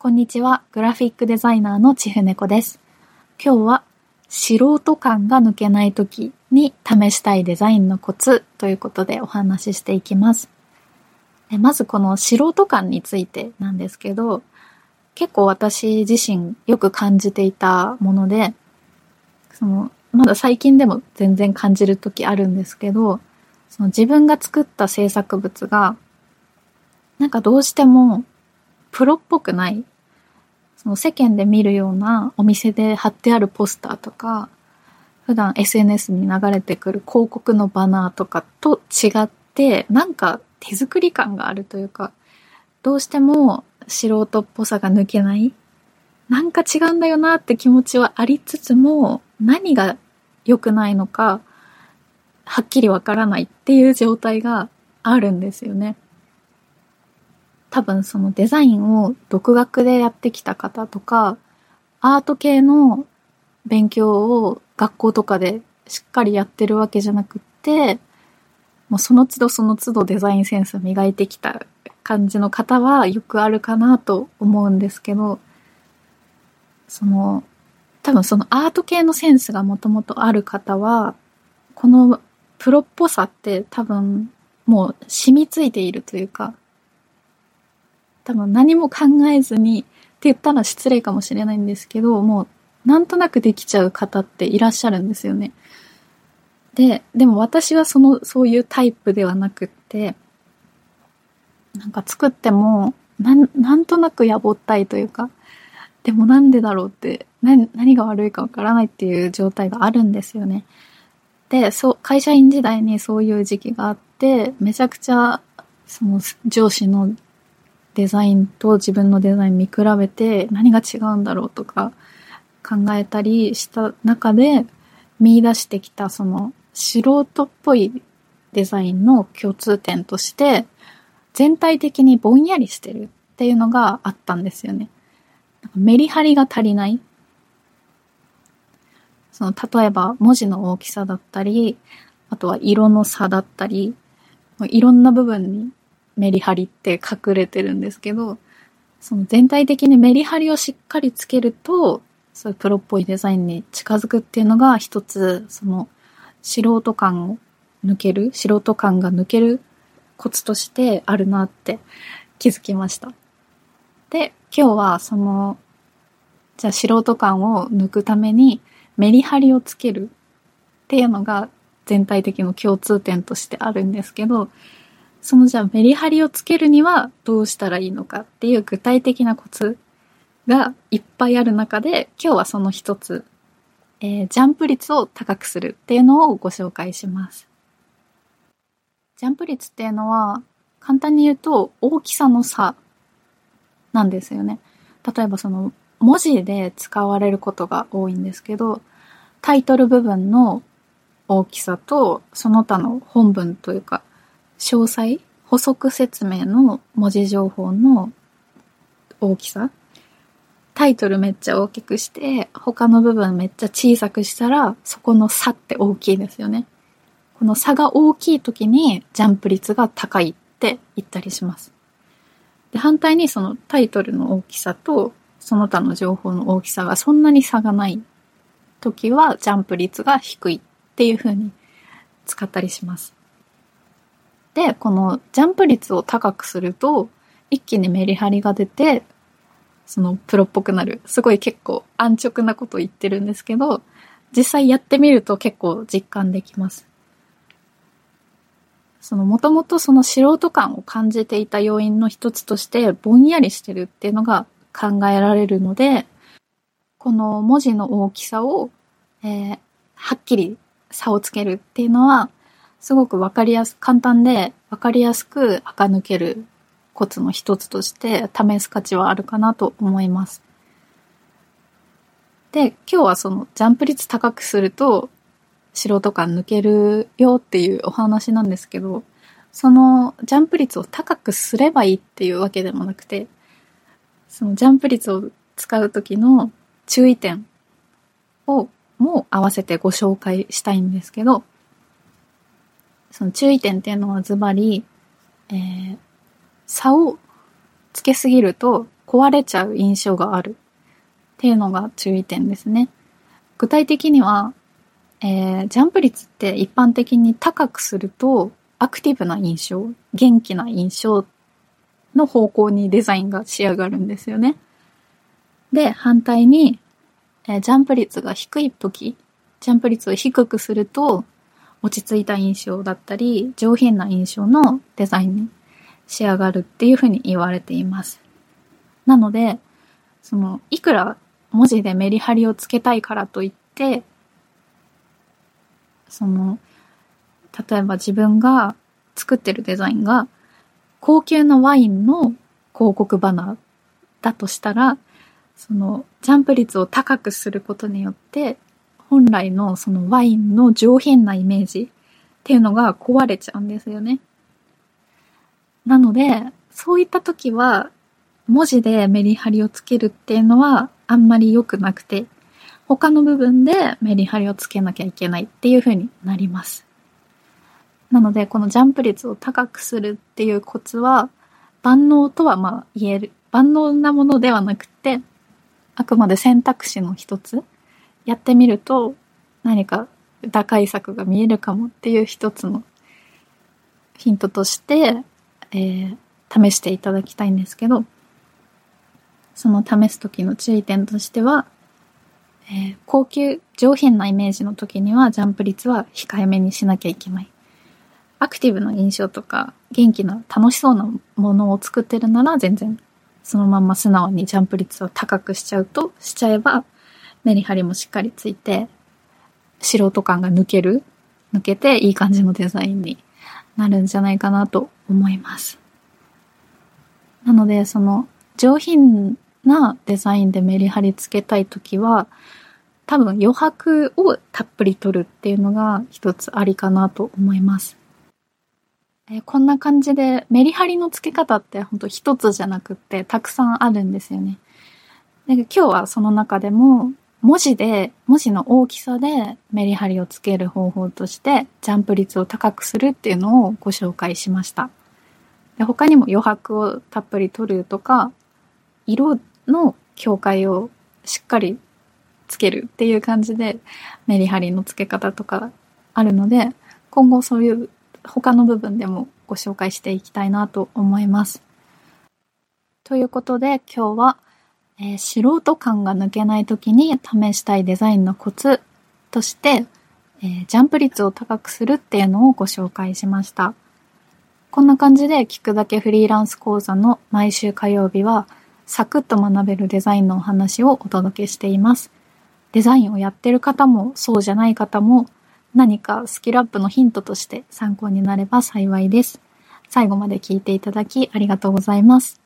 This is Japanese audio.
こんにちは。グラフィックデザイナーのちふねこです。今日は素人感が抜けない時に試したいデザインのコツということでお話ししていきます。まずこの素人感についてなんですけど、結構私自身よく感じていたもので、そのまだ最近でも全然感じる時あるんですけど、その自分が作った制作物がなんかどうしてもプロっぽくない？その世間で見るようなお店で貼ってあるポスターとか、普段 SNS に流れてくる広告のバナーとかと違って、なんか手作り感があるというか、どうしても素人っぽさが抜けない。なんか違うんだよなって気持ちはありつつも、何が良くないのか、はっきりわからないっていう状態があるんですよね。多分そのデザインを独学でやってきた方とか、アート系の勉強を学校とかでしっかりやってるわけじゃなくって、もうその都度その都度デザインセンスを磨いてきた感じの方はよくあるかなと思うんですけど、その、多分そのアート系のセンスがもともとある方は、このプロっぽさって多分もう染みついているというか、多分何も考えずにって言ったら失礼かもしれないんですけど、もうなんとなくできちゃう方っていらっしゃるんですよね。で、でも私はその、そういうタイプではなくって、なんか作っても、なん、なんとなくやぼったいというか、でもなんでだろうって、何、何が悪いかわからないっていう状態があるんですよね。で、そう、会社員時代にそういう時期があって、めちゃくちゃ、その上司のデザインと自分のデザイン見比べて何が違うんだろうとか考えたりした中で見出してきたその素人っぽいデザインの共通点として全体的にぼんやりしてるっていうのがあったんですよね。メリハリが足りない。その例えば文字の大きさだったり、あとは色の差だったり、いろんな部分にメリハリって隠れてるんですけど、その全体的にメリハリをしっかりつけると、そういうプロっぽいデザインに近づくっていうのが一つ、その素人感を抜ける、素人感が抜けるコツとしてあるなって気づきました。で、今日はその、じゃあ素人感を抜くためにメリハリをつけるっていうのが全体的の共通点としてあるんですけど、そのじゃあメリハリをつけるにはどうしたらいいのかっていう具体的なコツがいっぱいある中で今日はその一つ、えージャンプ率を高くするっていうのをご紹介します。ジャンプ率っていうのは簡単に言うと大きさの差なんですよね。例えばその文字で使われることが多いんですけどタイトル部分の大きさとその他の本文というか詳細？補足説明の文字情報の大きさ？タイトルめっちゃ大きくして他の部分めっちゃ小さくしたらそこの差って大きいですよね。この差が大きい時にジャンプ率が高いって言ったりします。で反対にそのタイトルの大きさとその他の情報の大きさがそんなに差がない時はジャンプ率が低いっていう風に使ったりします。で、このジャンプ率を高くすると、一気にメリハリが出て、そのプロっぽくなる。すごい結構安直なこと言ってるんですけど、実際やってみると結構実感できます。そのもともとその素人感を感じていた要因の一つとして、ぼんやりしてるっていうのが考えられるので、この文字の大きさを、えーはっきり差をつけるっていうのは、すごくわかりやす、簡単でわかりやすく垢抜けるコツの一つとして試す価値はあるかなと思います。で、今日はそのジャンプ率高くすると素人感抜けるよっていうお話なんですけど、そのジャンプ率を高くすればいいっていうわけでもなくて、そのジャンプ率を使う時の注意点をも合わせてご紹介したいんですけど、その注意点っていうのはズバリ、えー差をつけすぎると壊れちゃう印象があるっていうのが注意点ですね。具体的には、えー、ジャンプ率って一般的に高くするとアクティブな印象、元気な印象の方向にデザインが仕上がるんですよね。で、反対に、えー、ジャンプ率が低い時、ジャンプ率を低くすると落ち着いた印象だったり上品な印象のデザインに仕上がるっていうふうに言われています。なので、その、いくら文字でメリハリをつけたいからといって、その、例えば自分が作ってるデザインが高級なワインの広告バナーだとしたら、そのジャンプ率を高くすることによって、本来のそのワインの上品なイメージっていうのが壊れちゃうんですよね。なので、そういった時は、文字でメリハリをつけるっていうのはあんまり良くなくて、他の部分でメリハリをつけなきゃいけないっていう風になります。なので、このジャンプ率を高くするっていうコツは、万能とはまあ言える。万能なものではなくて、あくまで選択肢の一つ。やってみると、何か打開策が見えるかもっていう一つのヒントとして、えー、試していただきたいんですけど、その試す時の注意点としては、えー、高級、上品なイメージの時にはジャンプ率は控えめにしなきゃいけない。アクティブな印象とか元気な楽しそうなものを作ってるなら全然そのまま素直にジャンプ率を高くしちゃうとしちゃえばメリハリもしっかりついて素人感が抜ける抜けていい感じのデザインになるんじゃないかなと思います。なのでその上品なデザインでメリハリつけたいときは、多分余白をたっぷり取るっていうのが一つありかなと思います。えこんな感じでメリハリの付け方って本当一つじゃなくってたくさんあるんですよね。で今日はその中でも文字で、文字の大きさでメリハリをつける方法としてジャンプ率を高くするっていうのをご紹介しました。で他にも余白をたっぷり取るとか、色の境界をしっかりつけるっていう感じでメリハリのつけ方とかあるので今後そういう他の部分でもご紹介していきたいなと思います。ということで今日は、えー、素人感が抜けない時に試したいデザインのコツとして、えー、ジャンプ率を高くするっていうのをご紹介しました。こんな感じで聞くだけフリーランス講座の毎週火曜日はサクッと学べるデザインのお話をお届けしています。デザインをやってる方もそうじゃない方も何かスキルアップのヒントとして参考になれば幸いです。最後まで聞いていただきありがとうございます。